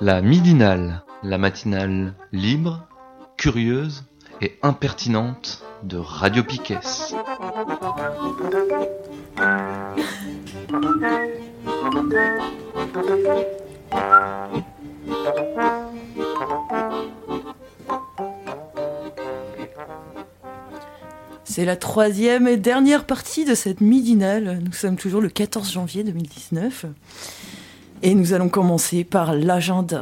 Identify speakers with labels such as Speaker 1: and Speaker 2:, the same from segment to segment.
Speaker 1: La midinale, la matinale libre, curieuse et impertinente de Radio Piquet.
Speaker 2: C'est la troisième et dernière partie de cette midinale. Nous sommes toujours le 14 janvier 2019. Et nous allons commencer par l'agenda.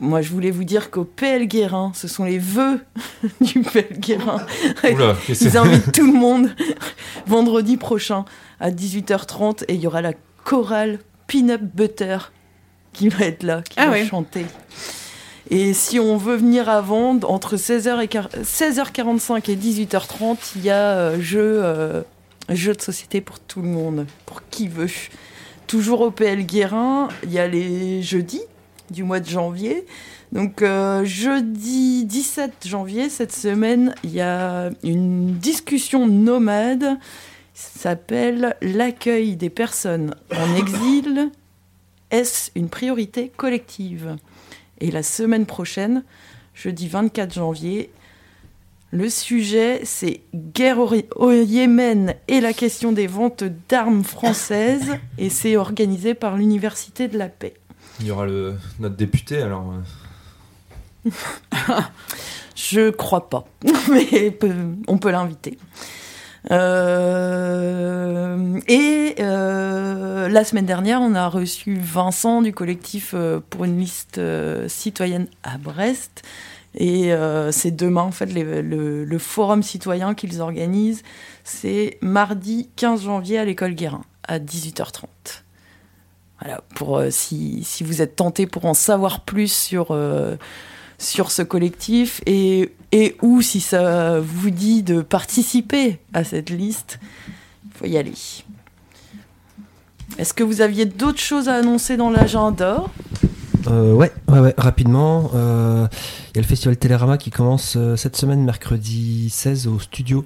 Speaker 2: Moi, je voulais vous dire qu'au PL Guérin, ce sont les vœux du PL Guérin.
Speaker 3: Oula,
Speaker 2: Ils invitent tout le monde vendredi prochain à 18h30 et il y aura la chorale Peanut Butter qui va être là, qui
Speaker 4: Ah
Speaker 2: va
Speaker 4: ouais.
Speaker 2: chanter. Et si on veut venir avant, entre 16h et quar- 16h45 et 18h30, il y a euh, jeu, euh, jeu de société pour tout le monde, pour qui veut. Toujours au PL Guérin, il y a les jeudis du mois de janvier. Donc euh, jeudi 17 janvier, cette semaine, il y a une discussion nomade. S'appelle L'accueil des personnes en exil. Est-ce une priorité collective? Et la semaine prochaine, jeudi 24 janvier, le sujet, c'est guerre au, au Yémen et la question des ventes d'armes françaises. Et c'est organisé par l'Université de la paix.
Speaker 3: Il y aura le, notre député alors. euh,
Speaker 2: Je crois pas, mais on peut l'inviter. Euh, et euh, la semaine dernière, on a reçu Vincent du collectif euh, pour une liste citoyenne à Brest. Et c'est demain, en fait, le, forum citoyen qu'ils organisent. C'est mardi 15 janvier à l'école Guérin, à 18h30. Voilà, pour si, vous êtes tenté pour en savoir plus sur, sur ce collectif et, et ou si ça vous dit de participer à cette liste, il faut y aller. Est-ce que vous aviez d'autres choses à annoncer dans l'agenda?
Speaker 5: Euh, ouais, ouais, ouais, rapidement. euh, Il y a le festival Télérama qui commence euh, cette semaine, mercredi 16 au studio.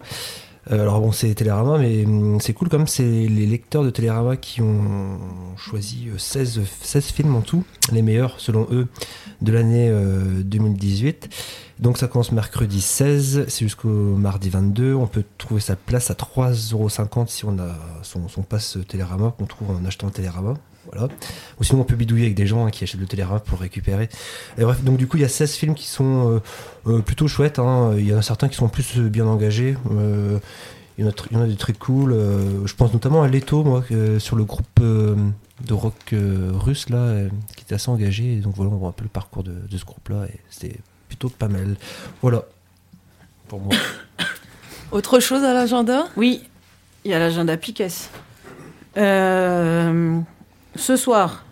Speaker 5: Euh, alors bon, c'est Télérama, mais hum, c'est cool comme c'est les lecteurs de Télérama qui ont choisi euh, 16, 16 films en tout, les meilleurs selon eux de l'année euh, 2018. Donc ça commence mercredi 16, c'est jusqu'au mardi 22. On peut trouver sa place à 3,50€ si on a son, son pass Télérama qu'on trouve en achetant Télérama. Voilà. Ou sinon on peut bidouiller avec des gens hein, qui achètent le Télérama pour récupérer. Et bref, donc du coup il y a 16 films qui sont euh, euh, plutôt chouettes. hein. Il y en a certains qui sont plus euh, bien engagés. Euh, il, y en a, tr- il y en a des très cool. Euh, je pense notamment à Leto, moi, sur le groupe euh, de rock euh, russe là, euh, qui était assez engagé. Et donc voilà, on voit un peu le parcours de, de ce groupe-là et c'était plutôt pas mal. Voilà. Pour moi.
Speaker 2: Autre chose à l'agenda?
Speaker 4: Oui, il y a l'agenda Piquet. Euh, ce soir,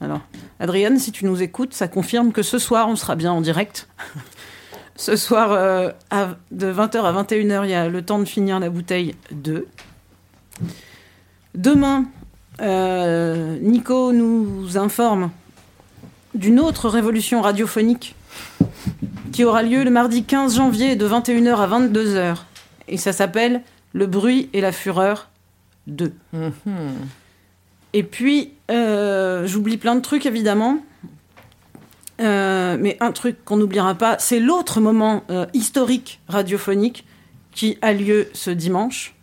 Speaker 4: alors, Adrienne, si tu nous écoutes, ça confirme que ce soir, on sera bien en direct. ce soir, euh, de 20h à 21h, il y a le temps de finir la bouteille 2. Demain, euh, Nico nous informe d'une autre révolution radiophonique qui aura lieu le mardi 15 janvier de 21h à 22h. Et ça s'appelle Le bruit et la fureur 2. Et puis, euh, j'oublie plein de trucs évidemment. Euh, mais un truc qu'on n'oubliera pas, c'est l'autre moment euh, historique radiophonique qui a lieu ce dimanche.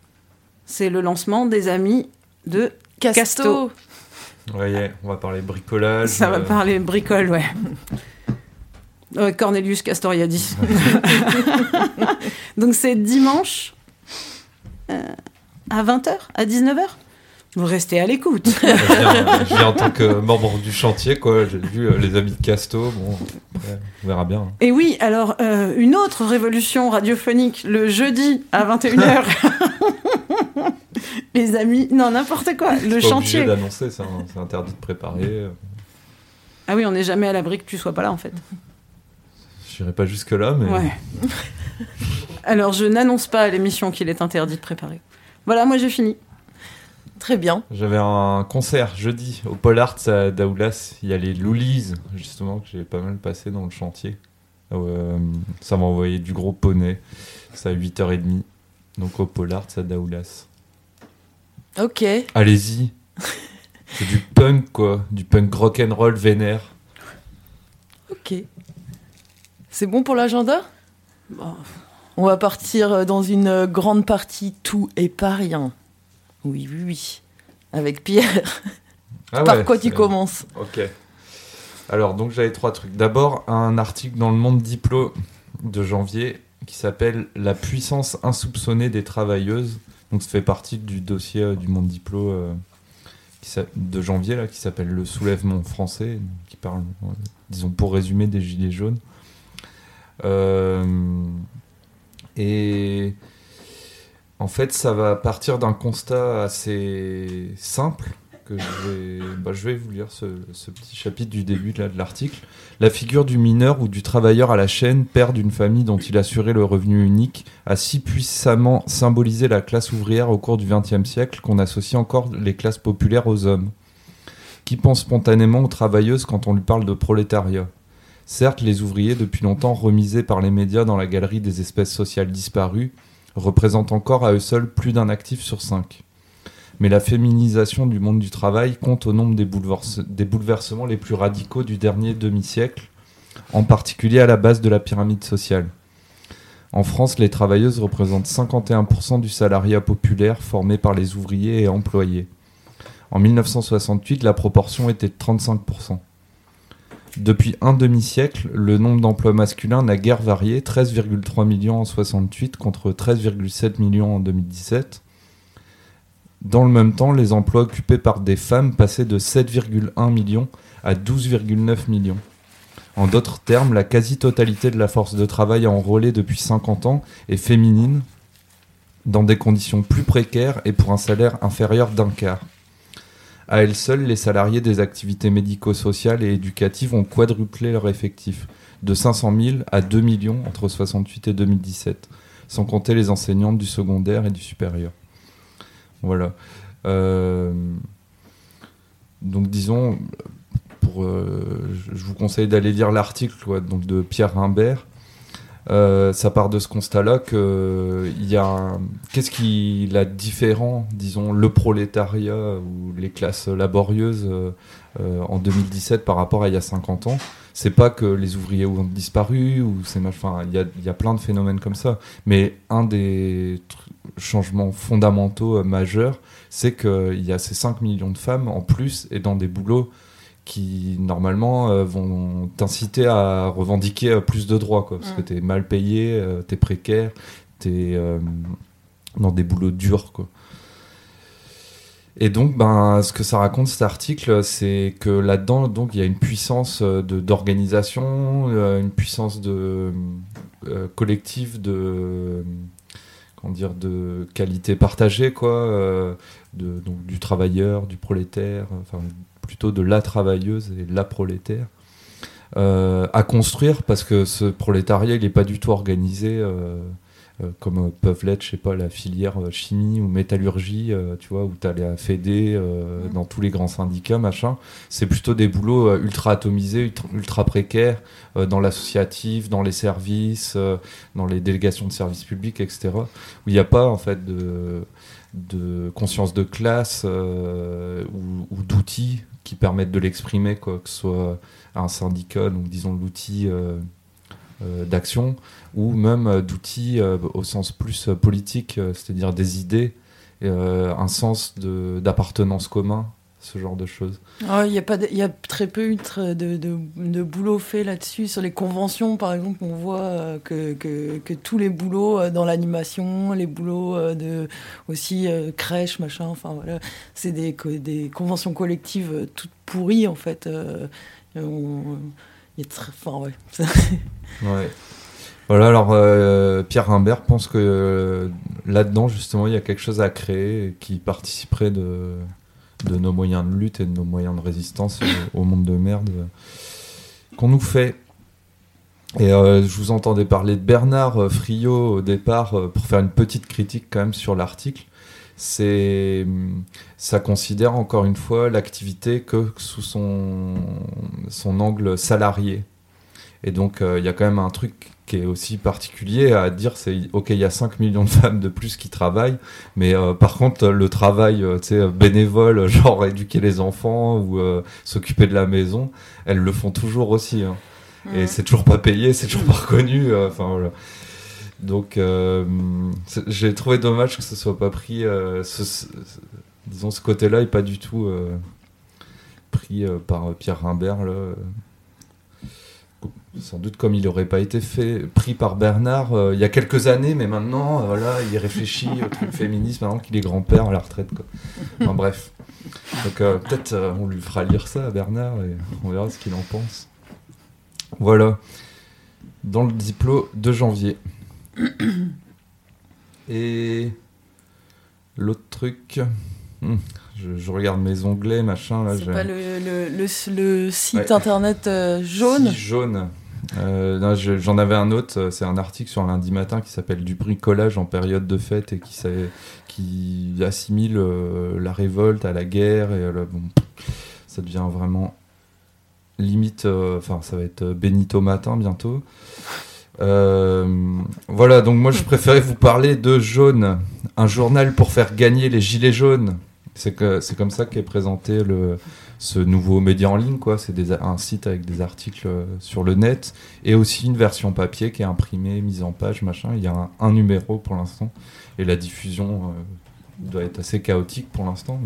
Speaker 4: C'est le lancement des amis de
Speaker 2: Casto.
Speaker 4: Casto.
Speaker 3: Ouais, yeah, on va parler bricolage.
Speaker 4: Ça va parler bricole, ouais. Ouais, Cornelius Castoriadis. Donc c'est dimanche euh, à 20h, à 19h. Vous restez à l'écoute.
Speaker 3: Je viens, je viens en tant que membre du chantier, quoi. J'ai vu euh, les amis de Casto. Bon, on verra bien. hein.
Speaker 4: Et oui, alors euh, une autre révolution radiophonique le jeudi à 21h. Les amis, non, n'importe quoi, le
Speaker 3: C'est pas
Speaker 4: chantier.
Speaker 3: d'annoncer, c'est un- c'est interdit de préparer.
Speaker 4: Ah oui, on n'est jamais à l'abri que tu sois pas là en fait.
Speaker 3: J'irai pas jusque-là, mais.
Speaker 4: Ouais. Alors je n'annonce pas à l'émission qu'il est interdit de préparer. Voilà, moi j'ai fini.
Speaker 2: Très bien.
Speaker 3: J'avais un concert jeudi au Pol Arts à Daoulas. Il y a les Loulis, justement, que j'ai pas mal passé dans le chantier. Euh, ça m'a envoyé du gros poney. C'est à 8h30. Donc au Pol Arts à Daoulas.
Speaker 2: Ok.
Speaker 3: Allez-y. C'est du punk, quoi. Du punk rock'n'roll vénère.
Speaker 2: Ok. C'est bon pour l'agenda?
Speaker 4: Bon,
Speaker 2: On va partir dans une grande partie tout et pas rien. Oui, oui, oui. Avec Pierre.
Speaker 3: Ah
Speaker 2: Par
Speaker 3: ouais,
Speaker 2: quoi tu commences
Speaker 3: Ok. Alors, donc j'avais trois trucs. D'abord, un article dans le Monde Diplo de janvier qui s'appelle La puissance insoupçonnée des travailleuses. Donc, ça fait partie du dossier euh, du Monde Diplo euh, qui de janvier, là, qui s'appelle Le soulèvement français, qui parle, euh, disons, pour résumer, des Gilets jaunes. Et en fait, ça va partir d'un constat assez simple que je vais, bah, je vous lire ce, petit chapitre du début de l'article. La figure du mineur ou du travailleur à la chaîne, père d'une famille dont il assurait le revenu unique, a si puissamment symbolisé la classe ouvrière au cours du XXe siècle qu'on associe encore les classes populaires aux hommes. Qui pense spontanément aux travailleuses quand on lui parle de prolétariat? Certes, les ouvriers, depuis longtemps remisés par les médias dans la galerie des espèces sociales disparues, représentent encore à eux seuls plus d'un actif sur cinq mais la féminisation du monde du travail compte au nombre des, bouleverse- des bouleversements les plus radicaux du dernier demi-siècle, en particulier à la base de la pyramide sociale. En France, les travailleuses représentent 51% du salariat populaire formé par les ouvriers et employés. En 1968, la proportion était de 35%. Depuis un demi-siècle, le nombre d'emplois masculins n'a guère varié, 13,3 millions en 68 contre 13,7 millions en 2017. Dans le même temps, les emplois occupés par des femmes passaient de 7,1 millions à 12,9 millions. En d'autres termes, la quasi-totalité de la force de travail enrôlée depuis 50 ans est féminine, dans des conditions plus précaires et pour un salaire inférieur d'un quart. À elles seules, les salariés des activités médico-sociales et éducatives ont quadruplé leur effectif, de 500 000 à 2 millions entre 68 et 2017, sans compter les enseignantes du secondaire et du supérieur. Voilà. Euh, donc disons, euh, je vous conseille d'aller lire l'article de Pierre Rimbert. Euh, ça part de ce constat-là que il y a un- qu'est-ce qui la différent, disons, le prolétariat ou les classes laborieuses euh, euh, en 2017 par rapport à il y a 50 ans? C'est pas que les ouvriers ont disparu ou c'est enfin il y a, y a plein de phénomènes comme ça. Mais un des changements fondamentaux euh, majeurs, c'est qu'il y a ces 5 millions de femmes en plus et dans des boulots qui normalement euh, vont t'inciter à revendiquer euh, plus de droits quoi, parce
Speaker 2: Mm.
Speaker 3: que t'es mal payé, euh, t'es précaire, t'es euh, dans des boulots durs quoi. Et donc, ben, ce que ça raconte cet article, c'est que là-dedans, donc, il y a une puissance de d'organisation, une puissance de collective de comment dire de qualité partagée, quoi, de, donc du travailleur, du prolétaire, enfin plutôt de la travailleuse et la prolétaire. euh, à construire parce que ce prolétariat il n'est pas du tout organisé euh, euh, comme peuvent l'être, je sais pas, la filière chimie ou métallurgie, tu vois, où tu as la Fédé dans tous les grands syndicats, machin. C'est plutôt des boulots ultra atomisés, ultra, précaires, dans l'associatif, dans les services, dans les délégations de services publics, etc. Où il n'y a pas, en fait, de, de conscience de classe euh, ou, ou d'outils qui permettent de l'exprimer, que ce soit un syndicat, donc disons l'outil euh, euh, d'action, ou même euh, d'outils au sens plus politique, c'est-à-dire des idées, un sens d'appartenance commun, ce genre de choses.
Speaker 2: Ah, Il y, a pas de- il y a très peu eu de, de, de- boulot fait là-dessus. Sur les conventions, par exemple, on voit euh, que, que, que tous les boulots euh, dans l'animation, les boulots euh, de aussi crèche, machin, enfin voilà, c'est des, des conventions collectives toutes pourries en fait. on- il y a très, enfin, ouais.
Speaker 3: Ouais. Voilà, alors euh, Pierre Rimbert pense que euh, là-dedans, justement, il y a quelque chose à créer qui participerait de, de nos moyens de lutte et de nos moyens de résistance au, monde de merde euh, qu'on nous fait. Et euh, je vous entendais parler de Bernard euh, Friot au départ pour faire une petite critique quand même sur l'article. c'est ça considère encore une fois l'activité que sous son angle salarié. Et donc euh, il y a quand même un truc qui est aussi particulier à dire, c'est ok, il y a 5 millions de femmes de plus qui travaillent, mais euh, par contre le travail euh, bénévole, genre éduquer les enfants ou s'occuper de la maison, elles le font toujours aussi. Hein. Et c'est toujours pas payé, c'est toujours pas reconnu. Enfin voilà. Donc, j'ai trouvé dommage que ce soit pas pris. Ce, disons, ce côté-là est pas du tout pris par Pierre Rimbert. Là. Sans doute comme il aurait pas été fait, pris par Bernard il y a quelques années, mais maintenant, voilà, il réfléchit au truc féministe maintenant qu'il est grand-père à la retraite. Quoi. Enfin, bref. Donc, peut-être on lui fera lire ça à Bernard et on verra ce qu'il en pense. Voilà. Dans le diplôme de janvier. Et l'autre truc, hmm, je, regarde mes onglets, machin. Là,
Speaker 2: c'est pas le, le, site internet euh, jaune
Speaker 3: Jaune. Euh, j'en avais un autre, c'est un article sur un lundi matin qui s'appelle Du bricolage en période de fête et qui, qui assimile euh, la révolte à la guerre. Et bon, ça devient vraiment limite, enfin, ça va être Benito Matin bientôt. Euh, voilà, donc moi je préférais vous parler de Jaune, un journal pour faire gagner les gilets jaunes. C'est comme ça qu'est présenté ce nouveau média en ligne. C'est un site avec des articles euh, sur le net et aussi une version papier qui est imprimée, mise en page, machin. Il y a un, numéro pour l'instant et la diffusion euh, doit être assez chaotique pour l'instant.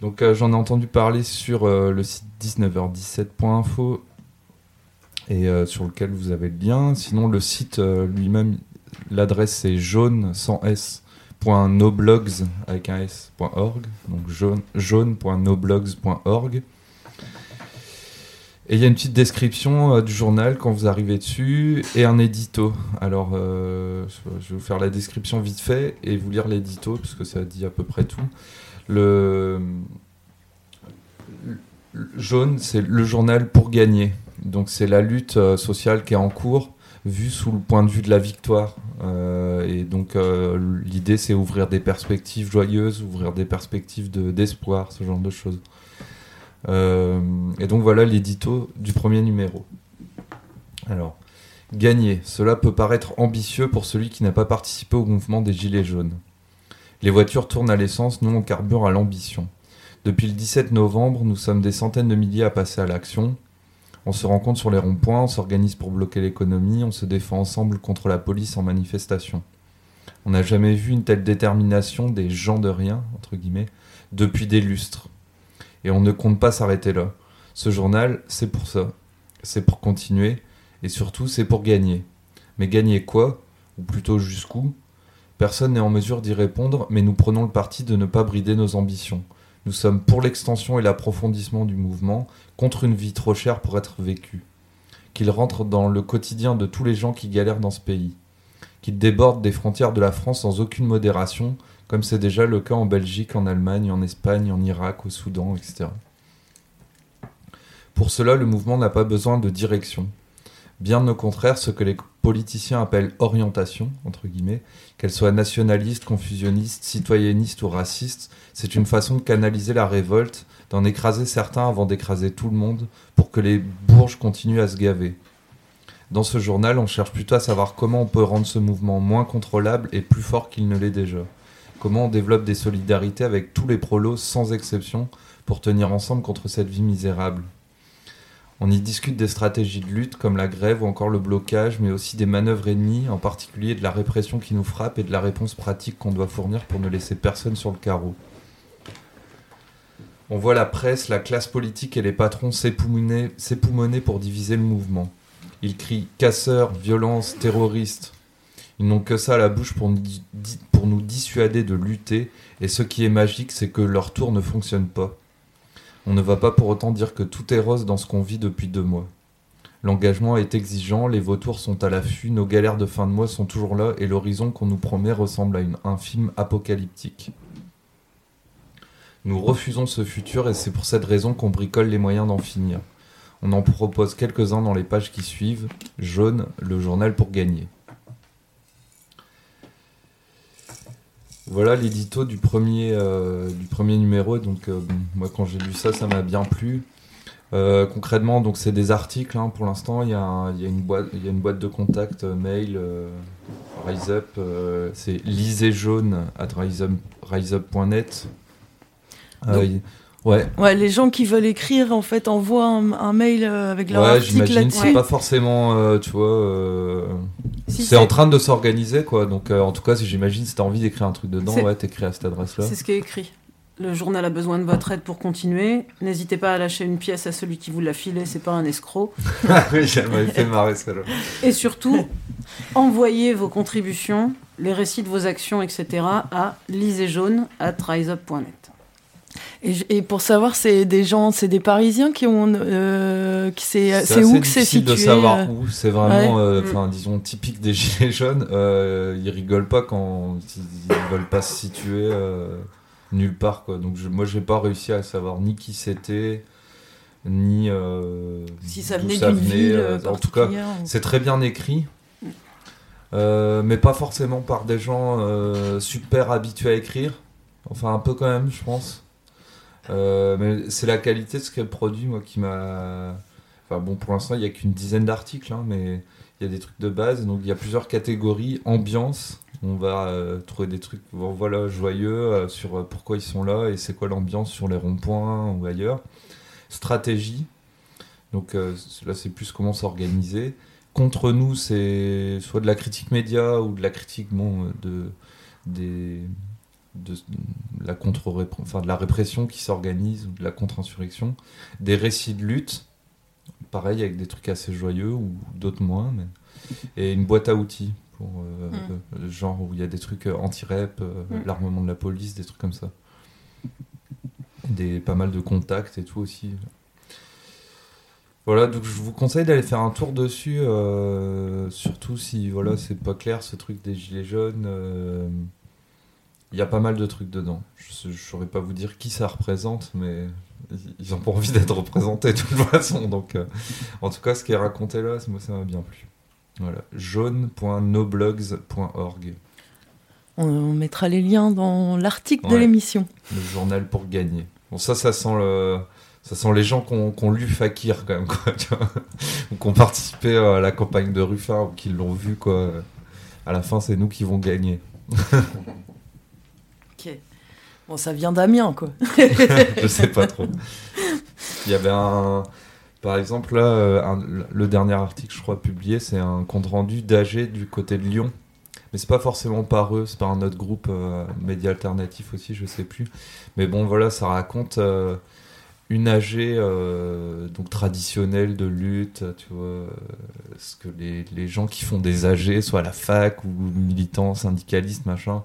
Speaker 3: Donc j'en ai entendu parler sur le site 19h17.info et euh, sur lequel vous avez le lien. Sinon, le site euh, lui-même, l'adresse c'est jaune sans s .noblogs avec un s.org donc jaune jaune.noblogs.org et il y a une petite description euh, du journal quand vous arrivez dessus et un édito. Alors, je vais vous faire la description vite fait et vous lire l'édito parce que ça dit à peu près tout. Le, le jaune, c'est le journal pour gagner. Donc c'est la lutte euh, sociale qui est en cours, vue sous le point de vue de la victoire. Euh, et donc euh, l'idée c'est ouvrir des perspectives joyeuses, ouvrir des perspectives d'espoir, ce genre de choses. et donc voilà l'édito du premier numéro. Alors, gagner, cela peut paraître ambitieux pour celui qui n'a pas participé au mouvement des Gilets jaunes. Les voitures tournent à l'essence, nous on carbure à l'ambition. Depuis le 17 novembre, nous sommes des centaines de milliers à passer à l'action, on se rencontre sur les ronds-points, on s'organise pour bloquer l'économie, on se défend ensemble contre la police en manifestation. On n'a jamais vu une telle détermination des gens de rien, entre guillemets, depuis des lustres. Et on ne compte pas s'arrêter là. Ce journal, c'est pour ça. C'est pour continuer, et surtout, c'est pour gagner. Mais gagner quoi? Ou plutôt jusqu'où? Personne n'est en mesure d'y répondre, mais nous prenons le parti de ne pas brider nos ambitions. Nous sommes pour l'extension et l'approfondissement du mouvement, contre une vie trop chère pour être vécue. Qu'il rentre dans le quotidien de tous les gens qui galèrent dans ce pays. Qu'il déborde des frontières de la France sans aucune modération, comme c'est déjà le cas en Belgique, en Allemagne, en Espagne, en Irak, au Soudan, etc. Pour cela, le mouvement n'a pas besoin de direction. Bien au contraire, ce que les politiciens appellent orientation, entre guillemets, qu'elle soit nationaliste, confusionniste, citoyenniste ou raciste, c'est une façon de canaliser la révolte, d'en écraser certains avant d'écraser tout le monde, pour que les bourges continuent à se gaver. Dans ce journal, on cherche plutôt à savoir comment on peut rendre ce mouvement moins contrôlable et plus fort qu'il ne l'est déjà. Comment on développe des solidarités avec tous les prolos sans exception pour tenir ensemble contre cette vie misérable. On y discute des stratégies de lutte comme la grève ou encore le blocage, mais aussi des manœuvres ennemies, en particulier de la répression qui nous frappe et de la réponse pratique qu'on doit fournir pour ne laisser personne sur le carreau. On voit la presse, la classe politique et les patrons s'époumoner pour diviser le mouvement. Ils crient casseurs, violence, terroristes. Ils n'ont que ça à la bouche pour nous dissuader de lutter, et ce qui est magique, c'est que leur tour ne fonctionne pas. On ne va pas pour autant dire que tout est rose dans ce qu'on vit depuis deux mois. L'engagement est exigeant, les vautours sont à l'affût, nos galères de fin de mois sont toujours là et l'horizon qu'on nous promet ressemble à une, un film apocalyptique. Nous refusons ce futur et c'est pour cette raison qu'on bricole les moyens d'en finir. On en propose quelques-uns dans les pages qui suivent. Jaune, le journal pour gagner. Voilà l'édito du premier, euh, du premier numéro. Donc, euh, bon, moi, quand j'ai lu ça, ça m'a bien plu. Euh, concrètement, donc c'est des articles hein, pour l'instant. Il y, a y une boîte, il y a une boîte de contact euh, mail. euh, Rise Up, euh, c'est lisez jaune at riseup- riseup.net. Il- ouais,
Speaker 2: Ouais, les gens qui veulent écrire, en fait, envoient un, un mail euh, avec leur
Speaker 3: ouais,
Speaker 2: article
Speaker 3: j'imagine. C'est
Speaker 2: là-dessus.
Speaker 3: pas forcément, euh, tu vois. euh,
Speaker 4: Si,
Speaker 3: c'est en train de s'organiser, quoi. Donc, euh, en tout cas, si j'imagine, si t'as envie d'écrire un truc dedans, ouais, t'écris à cette adresse-là.
Speaker 4: C'est ce qui est écrit. Le journal a besoin de votre aide pour continuer. N'hésitez pas à lâcher une pièce à celui qui vous l'a filé, c'est pas un escroc.
Speaker 3: Ah oui, ça m'avait fait marrer celle-là.
Speaker 4: Et surtout, envoyez vos contributions, les récits de vos actions, etc. à liséjaune at riseup.net.
Speaker 2: Et, pour savoir, c'est des gens, c'est des Parisiens qui ont, euh, qui c'est, où que c'est
Speaker 3: difficile
Speaker 2: situé
Speaker 3: de savoir
Speaker 2: euh,
Speaker 3: où. C'est vraiment,
Speaker 2: Ouais.
Speaker 3: euh,
Speaker 4: Mm.
Speaker 3: disons, typique des gilets jaunes. Euh, ils rigolent pas quand ils, ils veulent pas se situer euh, nulle part, quoi. Donc, je, moi, j'ai pas réussi à savoir ni qui c'était, ni euh,
Speaker 2: Si ça venait d'une ville
Speaker 3: en tout cas, c'est très bien écrit. Euh, mais pas forcément par des gens euh, super habitués à écrire. Enfin, un peu quand même, je pense. Euh, c'est la qualité de ce qu'elle produit, moi, qui m'a. Enfin, bon, pour l'instant, il n'y a qu'une dizaine d'articles, hein, mais il y a des trucs de base. Donc, il y a plusieurs catégories. Ambiance, on va euh, trouver des trucs voilà, joyeux euh, sur pourquoi ils sont là et c'est quoi l'ambiance sur les ronds-points ou ailleurs. Stratégie, donc là, c'est plus comment s'organiser. Contre nous, c'est soit de la critique média ou de la critique bon, de, des, de, la contre enfin, de la répression qui s'organise ou de la contre-insurrection. Des récits de lutte, pareil avec des trucs assez joyeux ou d'autres moins. Mais... Et une boîte à outils pour euh,
Speaker 2: Mm.
Speaker 3: euh, genre où il y a des trucs euh, anti-rep, euh,
Speaker 2: Mm.
Speaker 3: l'armement de la police, des trucs comme ça. Des, pas mal de contacts et tout aussi. Voilà, donc je vous conseille d'aller faire un tour dessus, euh, surtout si voilà c'est pas clair ce truc des gilets jaunes. Il y a pas mal de trucs dedans. Je, je saurais pas vous dire qui ça représente, mais ils- ont pas envie d'être représentés de toute façon. Donc, euh, en tout cas, ce qui est raconté là, moi ça m'a bien plu. Voilà, jaune.noblogs.org,
Speaker 2: On, on mettra les liens dans l'article de l'émission.
Speaker 3: le journal pour gagner. Bon, ça, ça sent le. Ça sent les gens qui ont, ont lu Fakir quand même, quoi, tu vois. Ou qui ont participé à la campagne de Ruffin ou qui l'ont vu, quoi. À la fin, c'est nous qui vont gagner.
Speaker 2: Bon, ça vient d'Amiens, quoi.
Speaker 3: je sais pas trop. Il y avait un. Par exemple, là, euh, le dernier article, je crois, publié, c'est un compte rendu d'AG du côté de Lyon. Mais c'est pas forcément par eux, c'est par un autre groupe, euh, média alternatif aussi, je sais plus. Mais bon, voilà, ça raconte euh, une AG euh, donc traditionnelle de lutte, tu vois, ce que les, les gens qui font des AG, soit à la fac ou militants, syndicalistes, machin,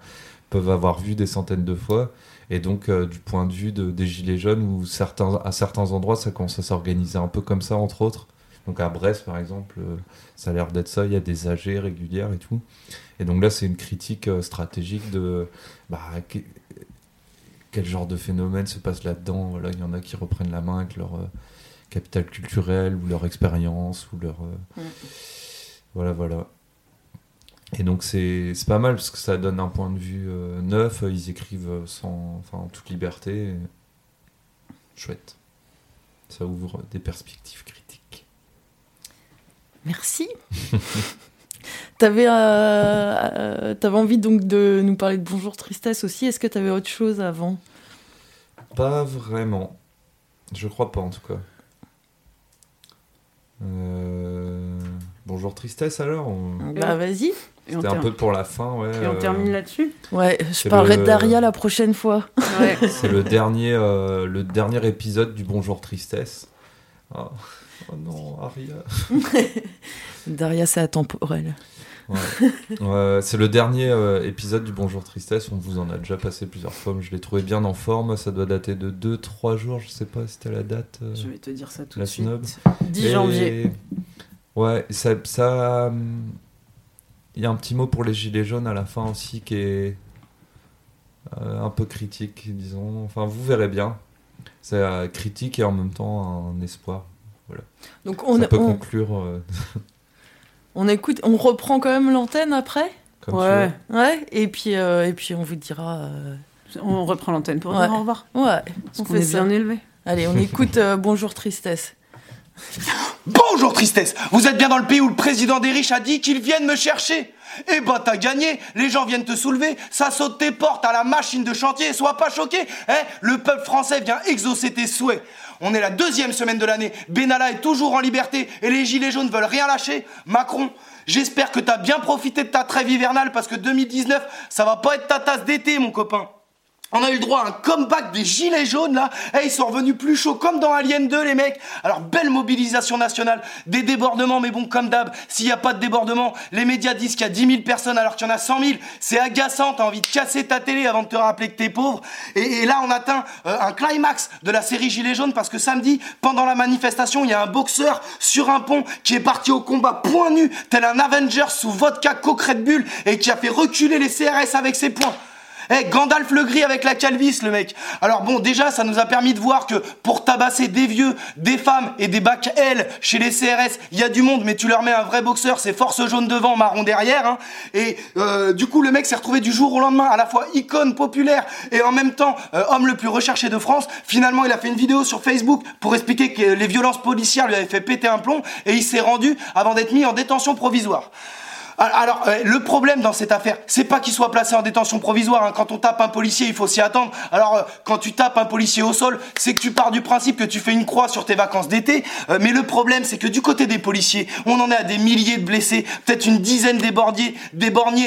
Speaker 3: peuvent avoir vu des centaines de fois. Et donc, euh, du point de vue de- des Gilets jaunes, où certains, à certains endroits, ça commence à s'organiser un peu comme ça, entre autres. Donc, à Brest, par exemple, euh, ça a l'air d'être ça. Il y a des AG régulières et tout. Et donc là, c'est une critique euh, stratégique de bah, que- quel genre de phénomène se passe là-dedans. Voilà, il y en a qui reprennent la main avec leur capital culturel ou leur expérience ou leur. Voilà, voilà. Et donc c'est pas mal parce que ça donne un point de vue euh, neuf, ils écrivent euh, sans, enfin, en toute liberté. et- Chouette. Ça ouvre des perspectives critiques.
Speaker 2: Merci. T'avais, euh, euh, t'avais envie donc de nous parler de Bonjour Tristesse aussi. Est-ce que t'avais autre chose avant?
Speaker 3: Pas vraiment. Je crois pas en tout cas. Euh, Bonjour tristesse alors on-
Speaker 2: Bah vas-y.
Speaker 3: C'était un peu pour la fin, ouais.
Speaker 4: et on
Speaker 3: euh,
Speaker 4: termine là-dessus
Speaker 2: Ouais, je
Speaker 3: C'est
Speaker 2: parlerai
Speaker 3: le-
Speaker 2: de Daria la prochaine fois.
Speaker 4: Ouais.
Speaker 3: C'est le dernier, euh, le dernier épisode du Bonjour Tristesse. Ah. Oh non, Aria.
Speaker 2: Daria, c'est atemporel.
Speaker 3: Ouais. Ouais, c'est le dernier euh, épisode du Bonjour Tristesse. On vous en a déjà passé plusieurs fois, mais je l'ai trouvé bien en forme. Ça doit dater de 2-3 jours, je sais pas si c'était la date. euh,
Speaker 4: Je vais te dire ça tout de suite.
Speaker 3: snob.
Speaker 4: 10
Speaker 3: Et-
Speaker 4: janvier.
Speaker 3: Ouais, ça. ça, Il y a un petit mot pour les Gilets jaunes à la fin aussi qui est euh, un peu critique, disons. Enfin, vous verrez bien. C'est euh, critique et en même temps un espoir.
Speaker 2: Donc on,
Speaker 3: ça peut
Speaker 2: on,
Speaker 3: conclure. euh,
Speaker 2: on écoute, on reprend quand même l'antenne après?
Speaker 3: Comme
Speaker 4: Ouais.
Speaker 2: Ouais, et puis, euh, et puis on vous dira. euh,
Speaker 4: On reprend l'antenne pour
Speaker 2: Ouais.
Speaker 4: dire au revoir.
Speaker 2: Ouais,
Speaker 4: Parce
Speaker 2: on fait
Speaker 4: est
Speaker 2: ça.
Speaker 4: bien élevé.
Speaker 2: Allez, on écoute euh, Bonjour Tristesse.
Speaker 6: Bonjour tristesse, vous êtes bien dans le pays où le président des riches a dit qu'ils viennent me chercher. Eh ben t'as gagné, les gens viennent te soulever, ça saute tes portes à la machine de chantier, sois pas choqué, hein Le peuple français vient exaucer tes souhaits. On est la deuxième semaine de l'année, Benalla est toujours en liberté et les gilets jaunes veulent rien lâcher. Macron, j'espère que t'as bien profité de ta trêve hivernale parce que 2019, ça va pas être ta tasse d'été mon copain. On a eu le droit à un comeback des gilets jaunes là. Eh, ils sont revenus plus chauds comme dans Alien 2 les mecs. Alors belle mobilisation nationale, des débordements mais bon comme d'hab, s'il n'y a pas de débordement, les médias disent qu'il y a 10 000 personnes alors qu'il y en a 100 000. C'est agaçant, t'as envie de casser ta télé avant de te rappeler que t'es pauvre. Et, et là on atteint euh, un climax de la série Gilets jaunes parce que samedi, pendant la manifestation, il y a un boxeur sur un pont qui est parti au combat point nu, tel un Avenger sous vodka coke Red Bull et qui a fait reculer les CRS avec ses poings. Eh, Gandalf le gris avec la calvis, le mec. Alors bon, déjà, ça nous a permis de voir que pour tabasser des vieux, des femmes et des bacs L chez les CRS, il y a du monde, mais tu leur mets un vrai boxeur, c'est force jaune devant, marron derrière. Hein. Et euh, du coup, le mec s'est retrouvé du jour au lendemain à la fois icône populaire et en même temps euh, homme le plus recherché de France. Finalement, il a fait une vidéo sur Facebook pour expliquer que les violences policières lui avaient fait péter un plomb et il s'est rendu avant d'être mis en détention provisoire. Alors, euh, le problème dans cette affaire, c'est pas qu'il soit placé en détention provisoire. hein. Quand on tape un policier, il faut s'y attendre. Alors, euh, quand tu tapes un policier au sol, c'est que tu pars du principe que tu fais une croix sur tes vacances d'été. Euh, mais le problème, c'est que du côté des policiers, on en est à des milliers de blessés, peut-être une dizaine d'éborgnés,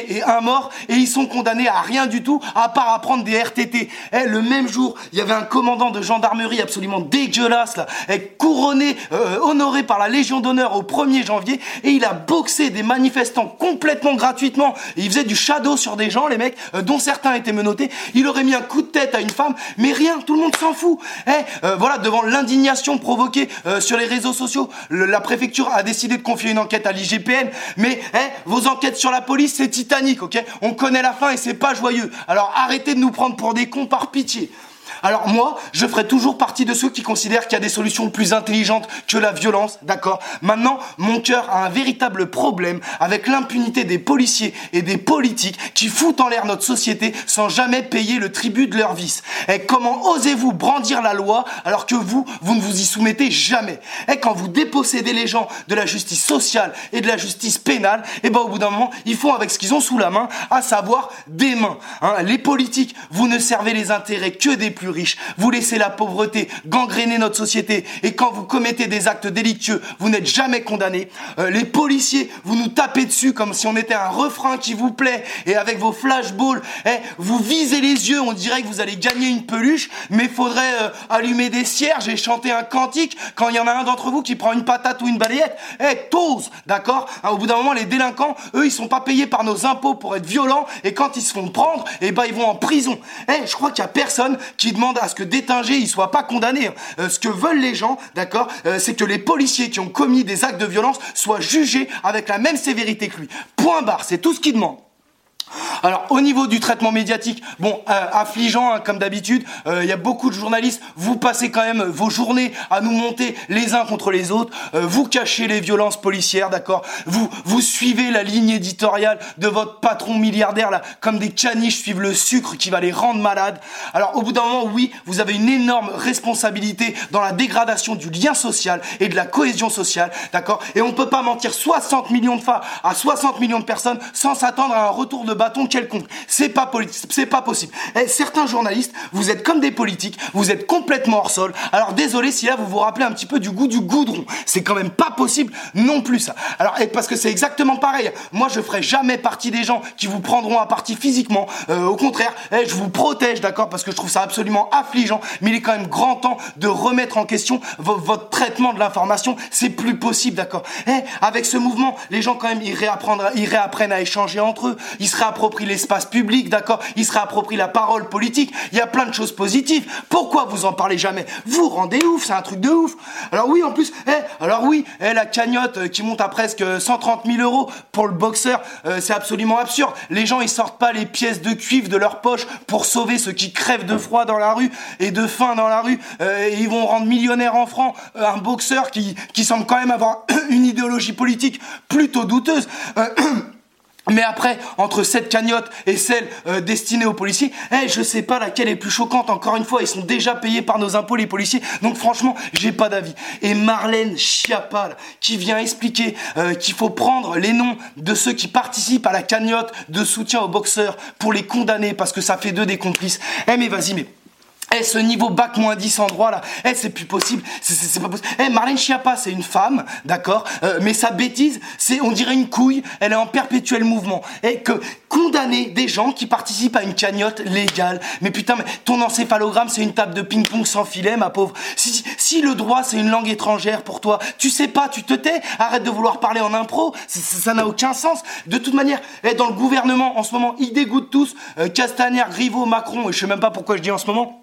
Speaker 6: et un mort, et ils sont condamnés à rien du tout, à part à prendre des RTT. Eh, le même jour, il y avait un commandant de gendarmerie absolument dégueulasse, là, eh, couronné, honoré par la Légion d'honneur au 1er janvier, et il a boxé des manifestants complètement gratuitement. Il faisait du shadow sur des gens, les mecs, euh, dont certains étaient menottés. Il aurait mis un coup de tête à une femme, mais rien, tout le monde s'en fout. Eh, euh, voilà, devant l'indignation provoquée euh, sur les réseaux sociaux, la préfecture a décidé de confier une enquête à l'IGPN. Mais eh, vos enquêtes sur la police, c'est Titanic, ok? On connaît la fin et c'est pas joyeux. Alors arrêtez de nous prendre pour des cons par pitié. Alors moi, je ferai toujours partie de ceux qui considèrent qu'il y a des solutions plus intelligentes que la violence, d'accord? Maintenant, mon cœur a un véritable problème avec l'impunité des policiers et des politiques qui foutent en l'air notre société sans jamais payer le tribut de leur vice. Et comment osez-vous brandir la loi alors que vous, vous ne vous y soumettez jamais? Et quand vous dépossédez les gens de la justice sociale et de la justice pénale, et ben au bout d'un moment, ils font avec ce qu'ils ont sous la main, à savoir des mains. hein. les politiques, vous ne servez les intérêts que des plus riches. Vous laissez la pauvreté gangréner notre société. Et quand vous commettez des actes délictueux, vous n'êtes jamais condamné. Euh, les policiers, vous nous tapez dessus comme si on était un refrain qui vous plaît. Et avec vos flashballs, eh, vous visez les yeux, on dirait que vous allez gagner une peluche. Mais faudrait euh, allumer des cierges et chanter un cantique quand il y en a un d'entre vous qui prend une patate ou une balayette. Eh, t'oses, d'accord? Hein, Au bout d'un moment, les délinquants, eux, ils sont pas payés par nos impôts pour être violents. Et quand ils se font prendre, eh ben, ils vont en prison. Eh, je crois qu'il y a personne qui demande à ce que Détinger, il soit pas condamné. Euh, ce que veulent les gens, d'accord, euh, c'est que les policiers qui ont commis des actes de violence soient jugés avec la même sévérité que lui. Point barre, c'est tout ce qu'ils demandent. Alors au niveau du traitement médiatique, bon, euh, affligeant hein, comme d'habitude, euh, il y a beaucoup de journalistes, vous passez quand même vos journées à nous monter les uns contre les autres, euh, vous cachez les violences policières, d'accord Vous vous suivez la ligne éditoriale de votre patron milliardaire là, comme des caniches suivent le sucre qui va les rendre malades. Alors au bout d'un moment, oui, vous avez une énorme responsabilité dans la dégradation du lien social et de la cohésion sociale, d'accord Et on peut pas mentir 60 millions de fois à 60 millions de personnes sans s'attendre à un retour de bâton quelconque. C'est pas c'est pas possible. Et certains journalistes, vous êtes comme des politiques, vous êtes complètement hors sol. Alors désolé si là vous vous rappelez un petit peu du goût du goudron. C'est quand même pas possible non plus ça. Alors parce que c'est exactement pareil. Moi je ferai jamais partie des gens qui vous prendront à partie physiquement. Euh, au contraire, eh, je vous protège, d'accord, parce que je trouve ça absolument affligeant. Mais il est quand même grand temps de remettre en question vo- votre traitement de l'information. C'est plus possible, d'accord. Eh, avec ce mouvement, les gens quand même ils réapprennent à échanger entre eux. Ils se réapproprient l'espace public, d'accord. Ils se réapproprient la parole politique. Il y a plein de choses positives. Pourquoi vous en parlez jamais Vous rendez ouf, c'est un truc de ouf. Alors oui, en plus, eh, alors oui, eh, la cagnotte euh, qui monte à presque 130 000 euros pour le boxeur, euh, c'est absolument absurde. Les gens ils sortent pas les pièces de cuivre de leur poche pour sauver ceux qui crèvent de froid dans la rue et de faim dans la rue. Euh, et ils vont rendre millionnaire en francs euh, un boxeur qui qui semble quand même avoir une idéologie politique plutôt douteuse. Mais après, entre cette cagnotte et celle euh, destinée aux policiers, eh, je sais pas laquelle est plus choquante. Encore une fois, ils sont déjà payés par nos impôts, les policiers. Donc franchement, j'ai pas d'avis. Et Marlène Schiappa, qui vient expliquer euh, qu'il faut prendre les noms de ceux qui participent à la cagnotte de soutien aux boxeurs pour les condamner parce que ça fait d'eux des complices. Eh mais vas-y, mais eh, ce niveau bac moins 10 en droit là, eh, c'est plus possible, c'est pas possible. Eh, Marlène Schiappa, c'est une femme, d'accord, euh, mais sa bêtise, c'est, on dirait une couille, elle est en perpétuel mouvement. Et que condamner des gens qui participent à une cagnotte légale, mais putain, mais ton encéphalogramme, c'est une table de ping-pong sans filet, ma pauvre. Si, si le droit, c'est une langue étrangère pour toi, tu sais pas, tu te tais, arrête de vouloir parler en impro, ça n'a aucun sens. De toute manière, eh, dans le gouvernement, en ce moment, ils dégoûtent tous, euh, Castaner, Griveaux, Macron, et je sais même pas pourquoi je dis en ce moment.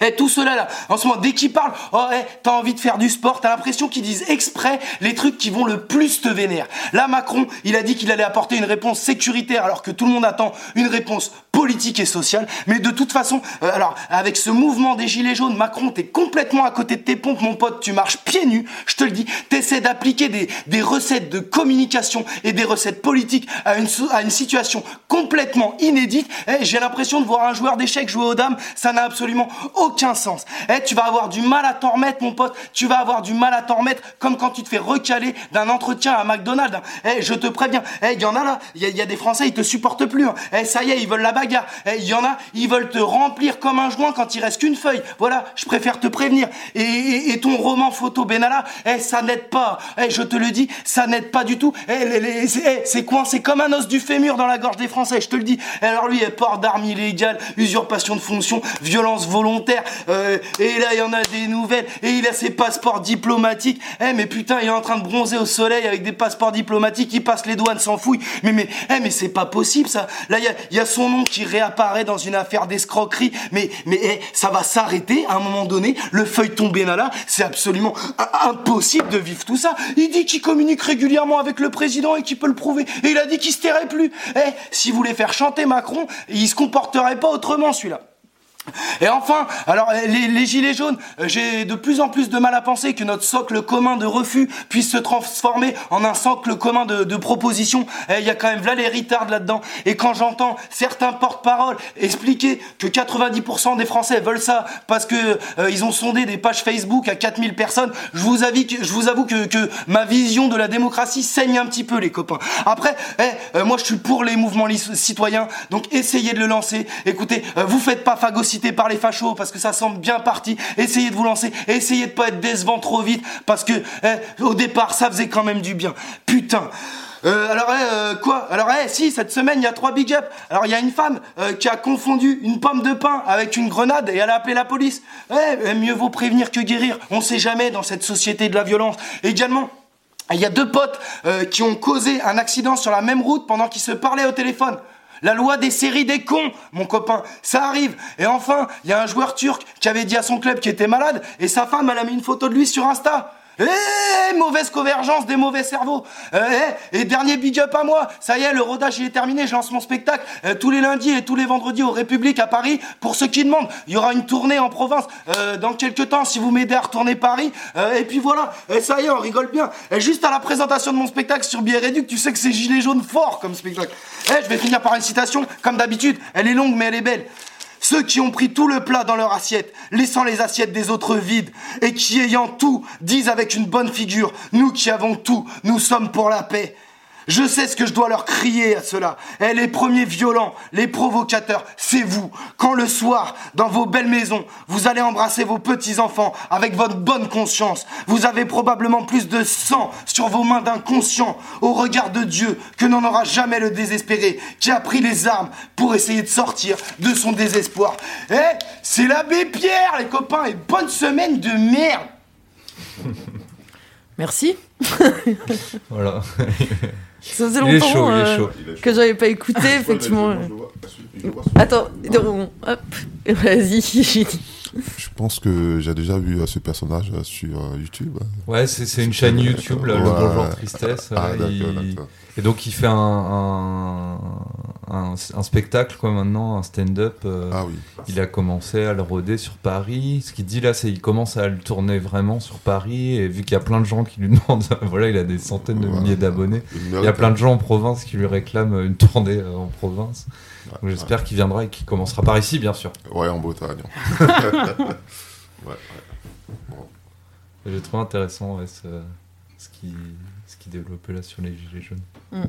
Speaker 6: Et eh, tout cela là, en ce moment, dès qu'ils parlent, oh, eh, t'as envie de faire du sport, t'as l'impression qu'ils disent exprès les trucs qui vont le plus te vénérer. Là, Macron, il a dit qu'il allait apporter une réponse sécuritaire alors que tout le monde attend une réponse politique et sociale. Mais de toute façon, euh, alors, avec ce mouvement des gilets jaunes, Macron, t'es complètement à côté de tes pompes, mon pote, tu marches pieds nus, je te le dis, t'essaies d'appliquer des, des recettes de communication et des recettes politiques à une, à une situation complètement inédite. Eh, j'ai l'impression de voir un joueur d'échecs jouer aux dames, ça n'a absolument aucun sens. Eh, tu vas avoir du mal à t'en remettre, mon pote. Tu vas avoir du mal à t'en remettre, comme quand tu te fais recaler d'un entretien à McDonald's. Eh, je te préviens. Eh, il y en a là. Il y, a des Français, ils te supportent plus. Hein. Eh, ça y est, ils veulent la bagarre. Eh, il y en a, ils veulent te remplir comme un joint quand il reste qu'une feuille. Voilà, je préfère te prévenir. Et, ton roman photo Benalla, eh, ça n'aide pas. Eh, je te le dis, ça n'aide pas du tout. Eh, c'est coincé comme un os du fémur dans la gorge des Français, je te le dis. alors lui, port d'armes illégales, usurpation de fonction, violence volontaire euh, et là, il y en a des nouvelles. Et il a ses passeports diplomatiques. Eh, mais putain, il est en train de bronzer au soleil avec des passeports diplomatiques. Il passe les douanes sans fouille. Mais, mais, eh, mais c'est pas possible, ça. Là, il y a, son nom qui réapparaît dans une affaire d'escroquerie. Mais, mais, eh, ça va s'arrêter à un moment donné. Le feuilleton Benalla, c'est absolument impossible de vivre tout ça. Il dit qu'il communique régulièrement avec le président et qu'il peut le prouver. Et il a dit qu'il se tairait plus. Eh, si vous voulez faire chanter Macron, il se comporterait pas autrement, celui-là. Et enfin, alors les, gilets jaunes, euh, j'ai de plus en plus de mal à penser que notre socle commun de refus puisse se transformer en un socle commun de, de propositions. Eh, il y a quand même Valérie Tard là-dedans. Et quand j'entends certains porte-parole expliquer que 90% des Français veulent ça parce que euh, ils ont sondé des pages Facebook à 4000 personnes, je vous, avoue que, ma vision de la démocratie saigne un petit peu, les copains. Après, eh, euh, moi je suis pour les mouvements citoyens, donc essayez de le lancer. Écoutez, vous faites pas phagocyter par les fachos parce que ça semble bien parti. Essayez de vous lancer, essayez de pas être décevant trop vite parce que eh, au départ ça faisait quand même du bien. Putain. Euh, alors, eh, euh, quoi? Alors, eh, si, cette semaine, il y a trois big up. Alors, il y a une femme euh, qui a confondu une pomme de pain avec une grenade et elle a appelé la police. Eh, mieux vaut prévenir que guérir. On sait jamais dans cette société de la violence. Également, il y a deux potes qui ont causé un accident sur la même route pendant qu'ils se parlaient au téléphone. La loi des séries des cons, mon copain, ça arrive. Et enfin, il y a un joueur turc qui avait dit à son club qu'il était malade et sa femme, elle a mis une photo de lui sur Insta. Eh, mauvaise convergence des mauvais cerveaux. Eh, eh, et dernier big up à moi. Ça y est, le rodage il est terminé. Je lance mon spectacle euh, tous les lundis et tous les vendredis au République à Paris. Pour ceux qui demandent, il y aura une tournée en province euh, dans quelques temps si vous m'aidez à retourner Paris. Euh, et puis voilà. Ça y est, on rigole bien. Et juste à la présentation de mon spectacle sur Billet Réduc, tu sais que c'est gilet jaune fort comme spectacle. Eh, je vais finir par une citation, comme d'habitude. Elle est longue mais elle est belle. Ceux qui ont pris tout le plat dans leur assiette, laissant les assiettes des autres vides, et qui ayant tout, disent avec une bonne figure, nous qui avons tout, nous sommes pour la paix. Je sais ce que je dois leur crier à cela. Et les premiers violents, les provocateurs, c'est vous. Quand le soir, dans vos belles maisons, vous allez embrasser vos petits-enfants avec votre bonne conscience, vous avez probablement plus de sang sur vos mains d'inconscient au regard de Dieu que n'en aura jamais le désespéré qui a pris les armes pour essayer de sortir de son désespoir. Eh, c'est l'abbé Pierre, les copains, et bonne semaine de merde.
Speaker 2: Merci.
Speaker 3: voilà.
Speaker 2: Ça faisait longtemps euh, que j'avais pas écouté, effectivement. Attends, hop, vas-y.
Speaker 7: Je pense que j'ai déjà vu euh, ce personnage euh, sur YouTube.
Speaker 3: Ouais, c'est une chaîne YouTube, le Bonjour Tristesse. Ah, et donc il fait un, un, un spectacle, quoi, maintenant, un stand-up. euh,
Speaker 7: Ah oui.
Speaker 3: Il a commencé à le roder sur Paris. Ce qu'il dit là, c'est qu'il commence à le tourner vraiment sur Paris. Et vu qu'il y a plein de gens qui lui demandent, voilà, il a des centaines de
Speaker 7: Voilà.
Speaker 3: milliers d'abonnés.
Speaker 7: Il
Speaker 3: Il y a plein de gens en province qui lui réclament une tournée euh, en province.
Speaker 7: Ouais,
Speaker 3: j'espère qu'il viendra et qu'il commencera par ici, bien sûr.
Speaker 7: Ouais, en Bretagne. ouais, ouais.
Speaker 3: J'ai trouvé intéressant ouais, ce, ce qu'il ce qu'il développait là sur les Gilets jaunes.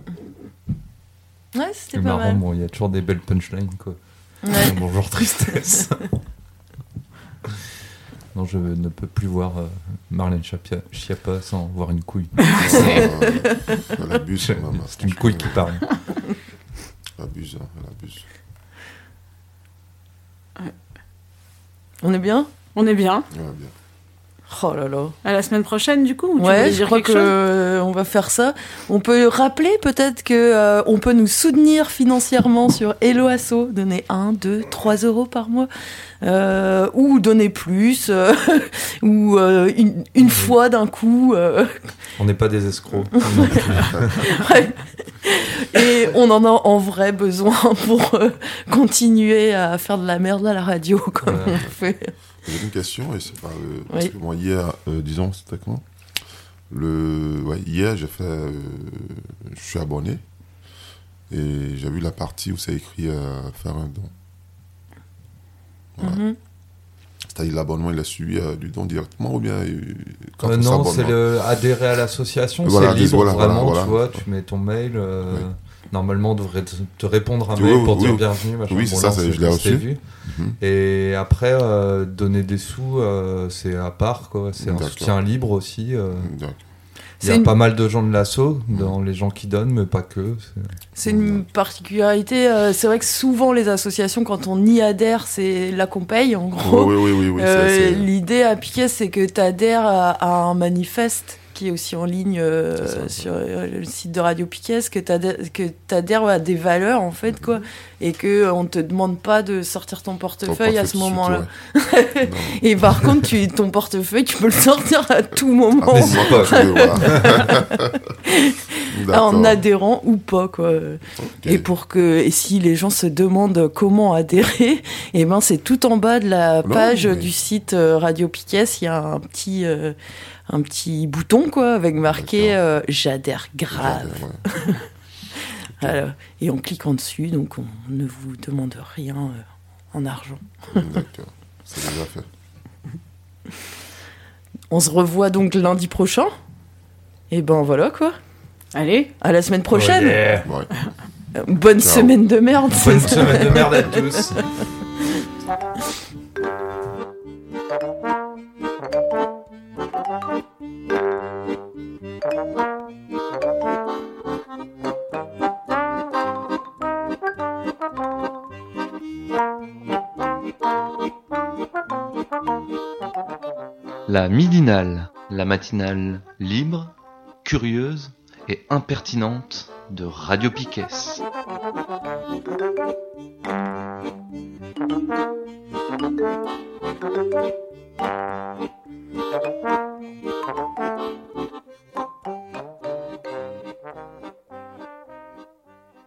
Speaker 2: Ouais, c'était pas
Speaker 3: marrant,
Speaker 2: mal.
Speaker 3: bon, il y a toujours des belles punchlines, quoi.
Speaker 2: Ouais.
Speaker 3: Bonjour tristesse. non, je ne peux plus voir euh, Marlène Chapia- Schiappa sans voir une couille.
Speaker 7: Euh, elle abuse.
Speaker 3: C'est une couille qui parle.
Speaker 7: Elle abuse, hein, elle abuse.
Speaker 2: On est bien?
Speaker 4: On est bien.
Speaker 7: Ouais, bien.
Speaker 2: Oh là là.
Speaker 4: À la semaine prochaine, du coup ou tu
Speaker 2: Ouais, je
Speaker 4: dire
Speaker 2: crois que euh, on va faire ça. On peut rappeler peut-être que euh, on peut nous soutenir financièrement sur Hello Asso, donner 1, 2, 3 euros par mois, euh, ou donner plus, euh, ou euh, une, une fois d'un coup. euh,
Speaker 3: On n'est pas des escrocs.
Speaker 2: ouais. Et on en a en vrai besoin pour euh, continuer à faire de la merde à la radio comme
Speaker 3: Ouais.
Speaker 2: on fait.
Speaker 7: J'ai une question, et c'est pas. euh, parce que moi, hier, euh, disons, c'était quand le, ouais, Hier, j'ai fait. euh, je suis abonné. Et j'ai vu la partie où c'est écrit euh, faire un don. Voilà.
Speaker 2: Mhm.
Speaker 7: C'est-à-dire l'abonnement, il a suivi euh, du don directement ou bien. euh, quand
Speaker 3: Euh,
Speaker 7: on
Speaker 3: non, c'est le adhérer à l'association,
Speaker 7: Voilà,
Speaker 3: c'est libre
Speaker 7: voilà,
Speaker 3: vraiment,
Speaker 7: voilà,
Speaker 3: tu vois, tu mets ton mail. euh,
Speaker 7: Oui.
Speaker 3: Normalement, on devrait te, répondre un
Speaker 7: Oui,
Speaker 3: mail
Speaker 7: oui,
Speaker 3: pour
Speaker 7: oui.
Speaker 3: dire bienvenue. machin.
Speaker 7: Oui, c'est
Speaker 3: Bon,
Speaker 7: ça,
Speaker 3: là,
Speaker 7: je l'ai reçu.
Speaker 3: vu.
Speaker 7: Mhm.
Speaker 3: Et après, euh, donner des sous, euh, c'est à part, quoi. C'est un soutien libre aussi. euh. Il y a
Speaker 2: une-
Speaker 3: pas mal de gens de l'assaut, dans les gens qui donnent, mais pas que. c'est-
Speaker 2: une particularité. euh, c'est vrai que souvent les associations, quand on y adhère, c'est là qu'on paye en gros.
Speaker 7: Oui, oui, oui, oui, oui,
Speaker 2: Euh, L'idée à Piquet, c'est que tu adhères à, à un manifeste qui est aussi en ligne euh,
Speaker 7: ça,
Speaker 2: sur euh, le site de Radio Piquet, que tu adhères à des valeurs en fait, quoi, et que on te demande pas de sortir ton
Speaker 7: ton
Speaker 2: portefeuille à ce moment-là.
Speaker 7: ouais.
Speaker 2: Et par contre, tu, ton portefeuille, tu peux le sortir à tout moment.
Speaker 7: Ah,
Speaker 3: N'hésite
Speaker 7: moi,
Speaker 3: pas.
Speaker 7: je- voilà. D'accord.
Speaker 2: en adhérant ou pas quoi. Et pour que et si les gens se demandent comment adhérer, et ben c'est tout en bas de la
Speaker 7: Non,
Speaker 2: page
Speaker 7: mais-
Speaker 2: du site euh, Radio Piquet, il y a un petit euh, un petit bouton quoi avec marqué euh, j'adhère grave.
Speaker 7: Ouais.
Speaker 2: Voilà. Et on clique en dessus donc on ne vous demande rien euh, en argent.
Speaker 7: D'accord. C'est déjà fait.
Speaker 2: On se revoit donc lundi prochain. Et ben voilà quoi.
Speaker 4: Allez,
Speaker 2: À la semaine prochaine.
Speaker 3: Oh yeah.
Speaker 7: Ouais.
Speaker 2: Bonne
Speaker 7: Ciao.
Speaker 2: semaine de merde.
Speaker 3: Bonne semaine de merde à tous.
Speaker 1: matinale libre, curieuse et impertinente de Radio Piquet.